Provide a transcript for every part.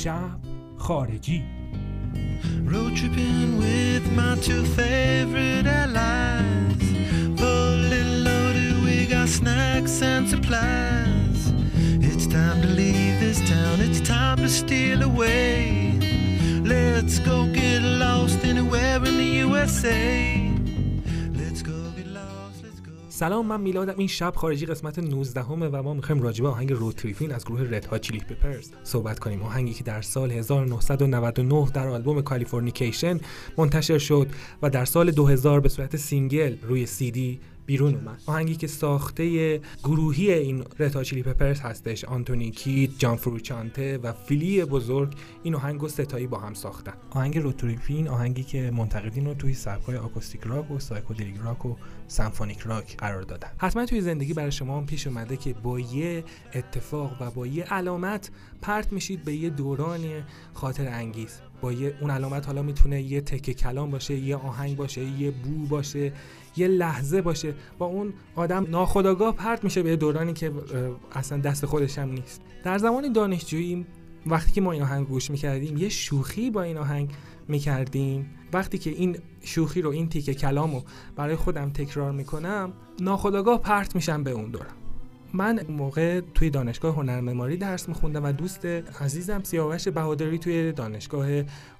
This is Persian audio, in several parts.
شب خارجی Road tripping with my two favorite allies. Fully loaded, we got snacks and supplies. It's time to leave this town, it's time to steal away. Let's go get lost anywhere in the USA. سلام من میلادم. این شب خارجی قسمت 19 همه و ما می‌خوایم راجع به آهنگ روتریفین از گروه رد ها چیلی پپرز صحبت کنیم. آهنگی که در سال 1999 در آلبوم کالیفرنیکیشن منتشر شد و در سال 2000 به صورت single روی سی دی بیرون اومد. آهنگی که ساخته گروهی Red Hot Chili Peppers هستش آنتونی کیدیس، جان فروشانته و فلی بزرگ این آهنگ و سه تایی با هم ساختن. آهنگ Road Trippin' آهنگی که منتقدین رو توی سبکای acoustic rock و psychedelic rock و symphonic rock قرار دادن. حتما توی زندگی برای شما هم پیش اومده که با یه اتفاق و با یه علامت پرت میشید به یه دوران خاطر انگیز. با یه اون علامت حالا می‌تونه یه تکه کلام باشه یه آهنگ باشه یه بو باشه یه لحظه باشه. با اون آدم ناخداگاه پرت میشه به دورانی که اصلا دست خودش هم نیست. در زمان دانشجویی وقتی که ما این آهنگ گوش می‌کردیم یه شوخی با این آهنگ می‌کردیم. وقتی که این شوخی رو این تیکه کلام رو برای خودم تکرار می‌کنم ناخداگاه پرت میشم به اون دورم من موقع توی دانشگاه هنرمعماری درس میخوندم و دوست عزیزم سیاوش بهادری توی دانشگاه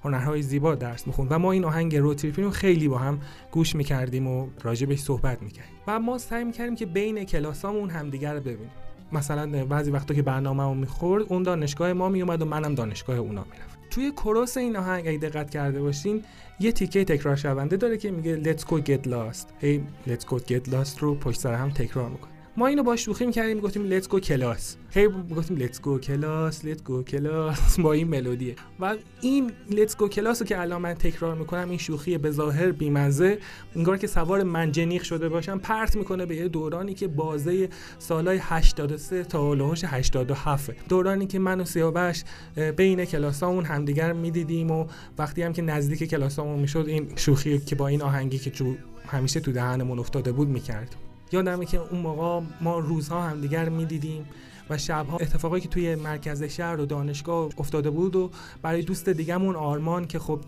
هنرهای زیبا درس می‌خوند و ما این آهنگ Road Trippin' رو خیلی با هم گوش می‌کردیم و راجبش صحبت می‌کردیم. و ما سعی می‌کردیم که بین کلاسامون همدیگر رو ببینیم. مثلا بعضی وقتا که برنامه می‌خورد اون دانشگاه ما میومد و منم دانشگاه اونا می‌رفت توی chorus این آهنگ اگه دقت کرده باشین یه تیکه تکرار شونده داره که میگه let's go get lost. هی hey, let's go get lost رو پشت سر هم تکرار می‌کنه. ما اینو با شوخی می‌کردیم می‌گفتیم let's go class هی می‌گفتیم let's go class let's go class با این ملودیه و این let's go class رو که الان من تکرار می‌کنم این شوخی به ظاهر بیمزه. انگار که سوار منجنیق شده باشم پرت می‌کنه به یه دورانی که بازه سالای 83 تا هولوش 87 دورانی که من و سیاوش بین کلاسامون همدیگر می‌دیدیم و وقتی هم که نزدیک کلاسامون می‌شد این شوخی که با این آهنگی که تو همیشه تو دهنمون افتاده بود می‌کردیم یادمه که اون موقع ما روزها همدیگر می‌دیدیم و شبها اتفاقایی که توی مرکز شهر و دانشگاه افتاده بود و برای دوست دیگهمون آرمان که خب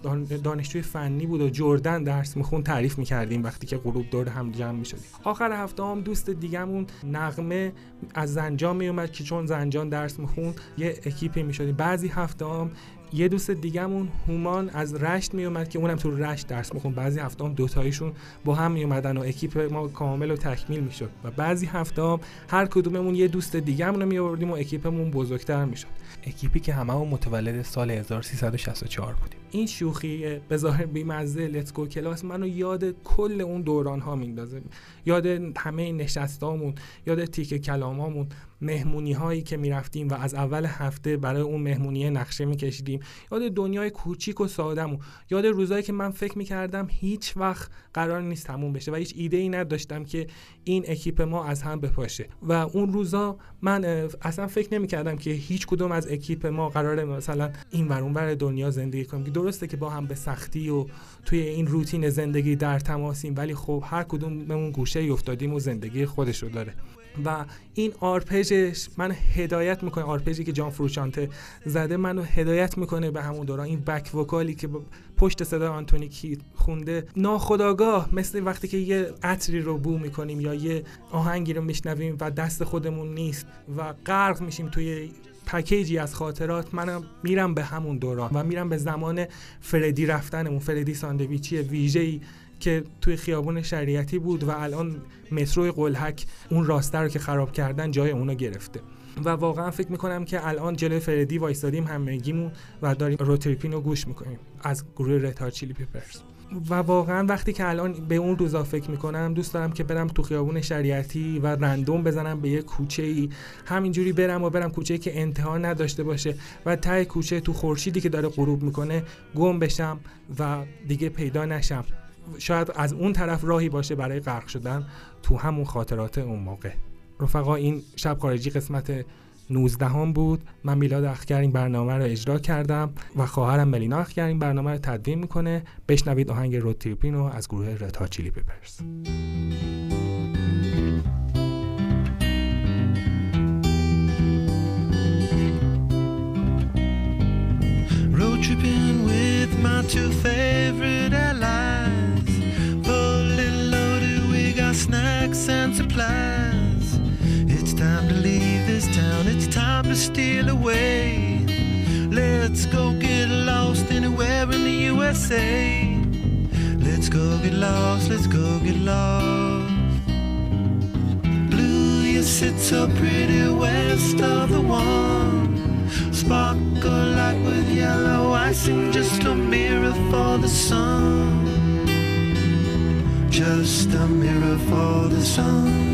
دانشجوی فنی بود و جردن درس میخون تعریف می‌کردیم وقتی که غروب دور هم جمع می‌شدیم. آخر هفته هم دوست دیگهمون نقمه از زنجان میومد که چون زنجان درس میخون یه اکیپی می‌شدیم. بعضی هفته هم یه دوست دیگهمون هومان از رشت میومد که اونم تو رشت درس میخون بعضی هفته هم دوتایشون با هم میومدن و اکیپ ما کامل و تکمیل می‌شد. و بعضی هفته هم هر کدوممون یه دوست دیگهمون رو میآوردیم و اکیپمون بزرگتر می‌شد. اکیپی که هممون متولد سال 1364 بودیم. این شوخی به ظاهر بیمزه let's go class منو یاد کل اون دوران ها میندازه. یاد همه نشستامون یاد تیک کلامامون مهمونی هایی که می‌رفتیم و از اول هفته برای اون مهمونی نقشه میکشیدیم. یاد دنیای کوچیک و سادمون یاد روزایی که من فکر می‌کردم هیچ وقت قرار نیست تموم بشه و هیچ ایده ای نداشتم که این اکیپ ما از هم بپاشه. و اون روزا من اصلا فکر نمی‌کردم که هیچ کدوم از اکیپ ما قراره مثلا این ور اون دنیا زندگی کنیم. که درسته که با هم به سختی و توی این روتین زندگی در تماسیم ولی خب هر کدوممون گوشه ای افتادیم و زندگی خودش رو داره. و این آرپژش من هدایت می‌کنه آرپژی که جان فروچانته زده منو هدایت می‌کنه به همون دوران. این بک وکالی که پشت صدای آنتونی کیت خونده ناخداگاه مثل وقتی که یه عطری رو بو می‌کنیم یا یه آهنگی رو میشنویم و دست خودمون نیست و غرق میشیم توی پکیجی از خاطرات منم میرم به همون دوران و میرم به زمان فردی رفتنمون. فردی ساندویچی ویژه‌ای که توی خیابون شریعتی بود و الان مترو قلحک اون راسته رو که خراب کردن جای اونو گرفته. و واقعا فکر می‌کنم که الان جلوی فردی وایستادیم همگیمون و داریم روتریپین رو گوش می‌کنیم. از گروه رتار چیلی پیپرز. و واقعا وقتی که الان به اون روزا فکر می‌کنم دوست دارم که برم تو خیابون شریعتی و رندوم بزنم به یه کوچه ای همینجوری برم و برم کوچه ای که انتها نداشته باشه و ته کوچه تو خورشیدی که داره غروب می‌کنه گم بشم و دیگه پیدا نشم. شاید از اون طرف راهی باشه برای غرق شدن تو همون خاطرات اون موقع. رفقا این شب خارجی قسمت 19 بود. من میلاد اخگر این برنامه رو اجرا کردم و خواهرم ملینا اخگر این برنامه رو تدوین می‌کنه. بشنوید آهنگ رود تریپین رو از گروه رتا چیلی پیپرز. Tripping with my two favorite allies. Fully loaded we got snacks and supplies. It's time to leave this town, it's time to steal away. Let's go get lost anywhere in the USA. Let's go get lost, let's go get lost. Blue, you sit so pretty west of the one. Sparkle like with yellow icing, just a mirror for the sun. Just a mirror for the sun.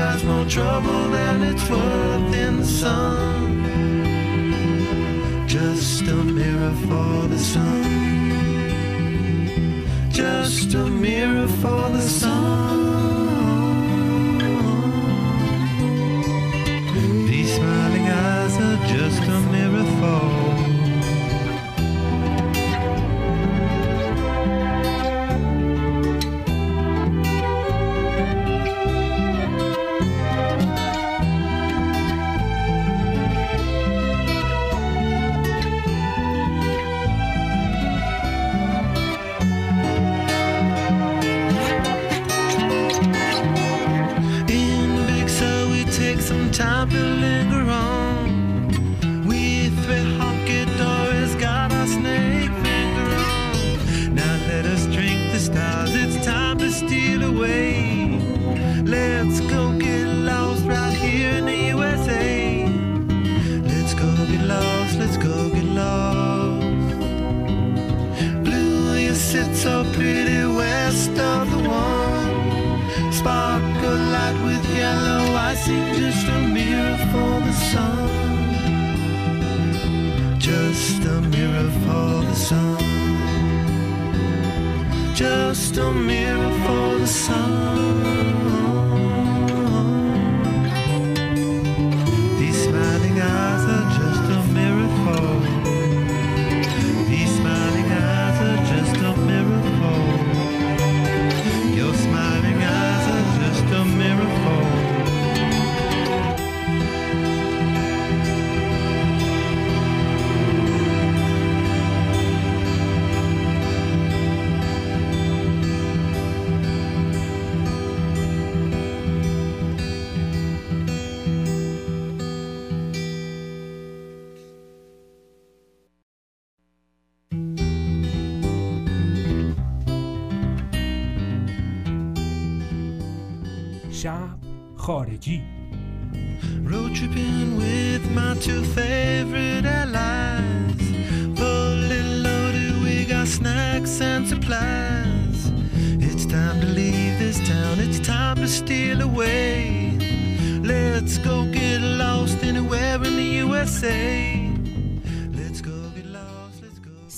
high more trouble than it's worth in the sun. Just a mirror for the sun. Just a mirror for the sun. Go get lost, let's go get lost. Blue, you sit so pretty west of the one. Sparkle light with yellow icing, just a mirror for the sun. Just a mirror for the sun. Just a mirror for the sun. شب خارجی Road tripping with my two favorite allies. Fully loaded, we got snacks and supplies. It's time to leave this town, it's time to steal away. Let's go get lost anywhere in the USA.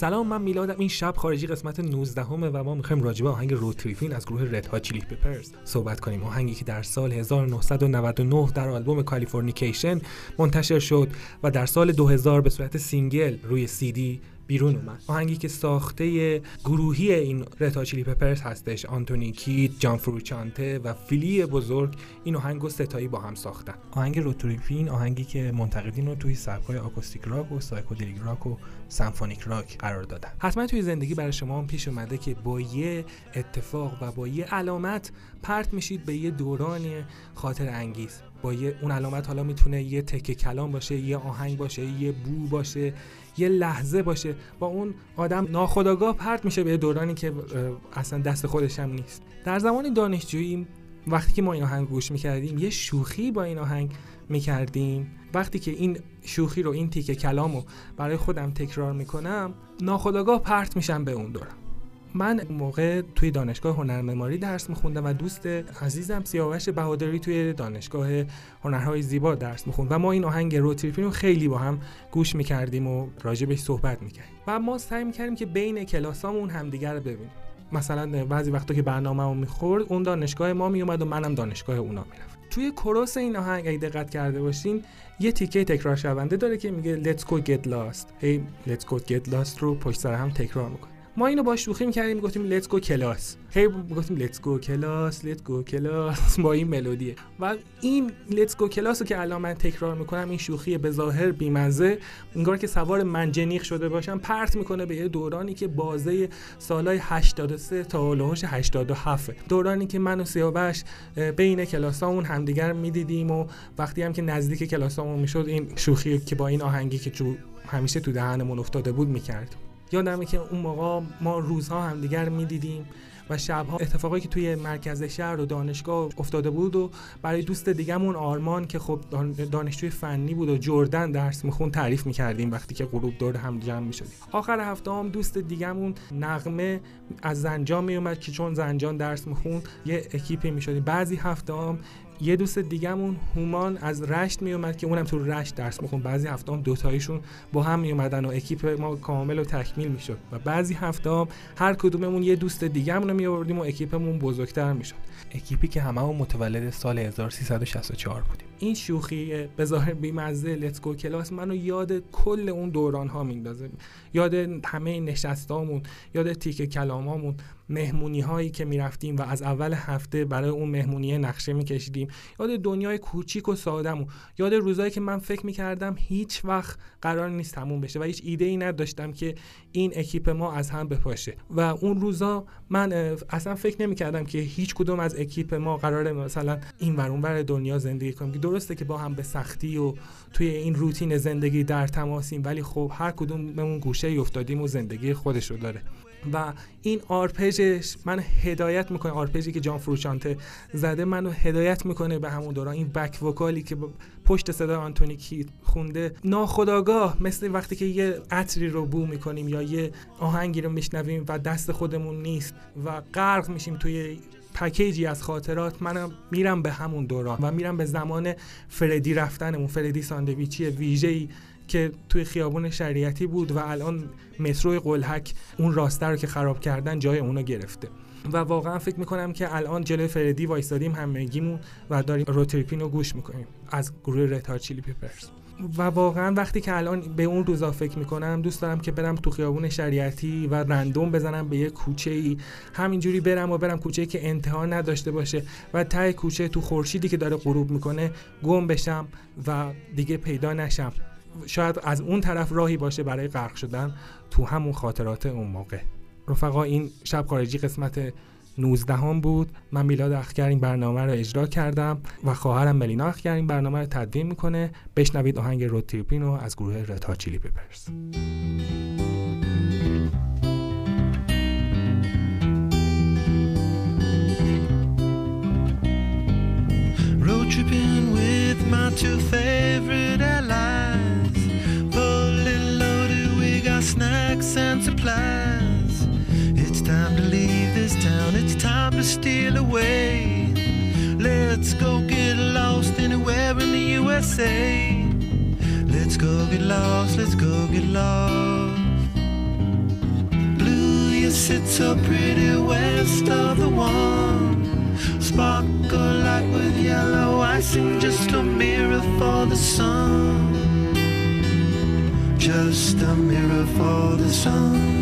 سلام من میلادم. این شب خارجی قسمت 19 همه و ما می‌خوایم راجع به آهنگ روتریفین از گروه رد ها چیلی پپرز صحبت کنیم. آهنگی که در سال 1999 در آلبوم کالیفرنیکیشن منتشر شد و در سال 2000 به صورت single روی سی دی بیرون اومد. آهنگی که ساخته گروهی Red Hot Chili Peppers هستش آنتونی کیدیس، جان فروشانته و فلی بزرگ. این آهنگ و سه تایی با هم ساختن. آهنگ Road Trippin' آهنگی که منتقدین رو توی سبک‌های acoustic rock و psychedelic rock و symphonic rock قرار دادن. حتما توی زندگی برای شما هم پیش اومده که با یه اتفاق و با یه علامت پرت میشید به یه دوران خاطر انگیز. با یه اون علامت حالا می‌تونه یه تکه کلام باشه یه آهنگ باشه یه بو باشه یه لحظه باشه. با اون آدم ناخداگاه پرت میشه به دورانی که اصلا دست خودش هم نیست. در زمان دانشجویی وقتی که ما این آهنگ گوش می‌کردیم یه شوخی با این آهنگ می‌کردیم. وقتی که این شوخی رو این تیکه کلام رو برای خودم تکرار می‌کنم ناخداگاه پرت میشم به اون دورم. من موقع توی دانشگاه هنرمعماری درس میخوندم و دوست عزیزم سیاوش بهادری توی دانشگاه هنرهای زیبا درس می‌خوند و ما این آهنگ Road Trippin' رو خیلی با هم گوش می‌کردیم و راجبش صحبت می‌کردیم. و ما سعی می‌کردیم که بین کلاسامون همدیگر رو ببینیم. مثلا بعضی وقتا که برنامه می‌خورد اون دانشگاه ما میومد و منم دانشگاه اونا می‌رفت توی chorus این آهنگ اگه دقت کرده باشین یه تیکه تکرار شونده داره که میگه let's go get lost. هی hey, let's go get lost رو پشت سر هم تکرار می‌کنه. ما اینو با شوخی می‌کردیم می‌گفتیم let's go class هی می‌گفتیم let's go class let's go class با این ملودیه و این لیتس گو کلاس رو که الان من تکرار می‌کنم این شوخی به ظاهر بیمزه. انگار که سوار منجنیق شده باشم پرت می‌کنه به یه دورانی که بازه سالای 83 تا هولوش 87 دورانی که من و سیاوش بین کلاسامون همدیگر می‌دیدیم و وقتی هم که نزدیک کلاسامون می‌شد این شوخی که با این آهنگی که تو همیشه تو دهنمون افتاده بود می‌کردیم یادمه که اون موقع ما روزها همدیگر می‌دیدیم و شبها اتفاقایی که توی مرکز شهر و دانشگاه افتاده بود و برای دوست دیگهمون آرمان که خب دانشجوی فنی بود و جردن درس میخون تعریف می‌کردیم وقتی که غروب دور هم جمع می‌شدیم. آخر هفته هم دوست دیگهمون نقمه از زنجان میومد که چون زنجان درس میخون یه اکیپی می‌شدیم. بعضی هفته هم یه دوست دیگهمون هومان از رشت میومد که اونم تو رشت درس میخون بعضی هفته هم دوتایشون با هم میومدن و اکیپ ما کامل و تکمیل می‌شد. و بعضی هفته هم هر کدوممون یه دوست دیگهمون رو میآوردیم و اکیپمون بزرگتر می‌شد. اکیپی که هممون متولد سال 1364 بودیم. این شوخی به ظاهر بیمزه let's go class منو یاد کل اون دوران ها میندازه. یاد همه نشستامون یاد تیک کلامامون. مهمونی هایی که می‌رفتیم و از اول هفته برای اون مهمونی نقشه میکشیدیم. یاد دنیای کوچیک و سادمون یاد روزایی که من فکر می‌کردم هیچ وقت قرار نیست تموم بشه و هیچ ایده ای نداشتم که این اکیپ ما از هم بپاشه. و اون روزا من اصلا فکر نمی‌کردم که هیچ کدوم از اکیپ ما قراره مثلا این ور دنیا زندگی کنیم. درسته که با هم به سختی و توی این روتین زندگی در تماسیم ولی خب هر کدوممون گوشه ای افتادیم و زندگی خودش رو داره. و این آرپژش منو هدایت می‌کنه آرپژی که جان فروشانته زده منو هدایت می‌کنه به همون دوران. این back vocal ی که پشت صدای آنتونی کیدیس خونده ناخودآگاه مثل وقتی که یه عطری رو بو می‌کنیم یا یه آهنگی رو میشنویم و دست خودمون نیست و غرق میشیم توی پکیجی از خاطرات منم میرم به همون دوران و میرم به زمان فردی رفتنمون. فردی ساندویچی ویژه‌ای که توی خیابون شریعتی بود و الان مترو قلحک اون راسته رو که خراب کردن جای اونو گرفته. و واقعا فکر می‌کنم که الان جلوی فردی وایستادیم همگیمون و داریم روتریپین رو گوش می‌کنیم از گروه رتار چیلی پیپرز. و واقعا وقتی که الان به اون روزا فکر می‌کنم دوست دارم که برم تو خیابون شریعتی و رندوم بزنم به یه کوچه ای همینجوری برم و برم کوچه ای که انتها نداشته باشه و ته کوچه تو خورشیدی که داره غروب می‌کنه گم بشم و دیگه پیدا نشم. شاید از اون طرف راهی باشه برای غرق شدن تو همون خاطرات اون موقع. رفقا این شب خارجی قسمت 19 هم بود من میلاد اخگر این برنامه رو اجرا کردم و خواهرم ملینا اخگر این برنامه رو تدوین می‌کنه بشنوید آهنگ روتریپین رو از گروه رتا چیلی پیپرز tripping with my two favorite allies. Fully loaded, we got snacks and supplies. Time to leave this town, it's time to steal away. Let's go get lost anywhere in the USA. Let's go get lost, let's go get lost. Blue, you sit so pretty west of the one. Sparkle like with yellow icing, just a mirror for the sun. Just a mirror for the sun.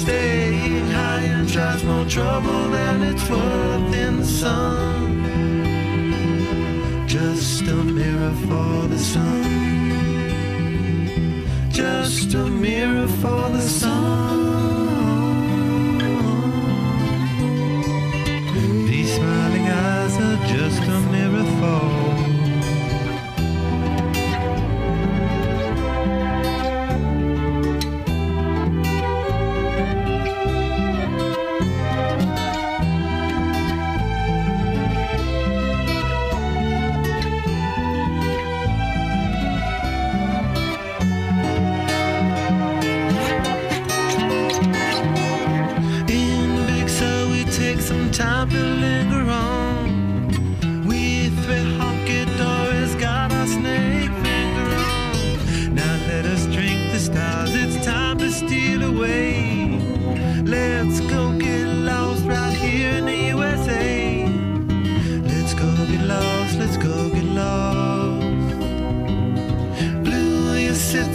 Staying high and tries more trouble than it's worth in the sun. Just a mirror for the sun. Just a mirror for the sun.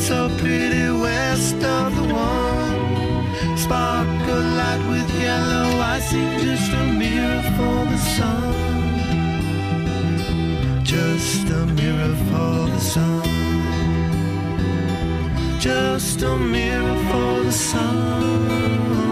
So pretty west of the one. Sparkle light with yellow, I see just a mirror for the sun. Just a mirror for the sun. Just a mirror for the sun.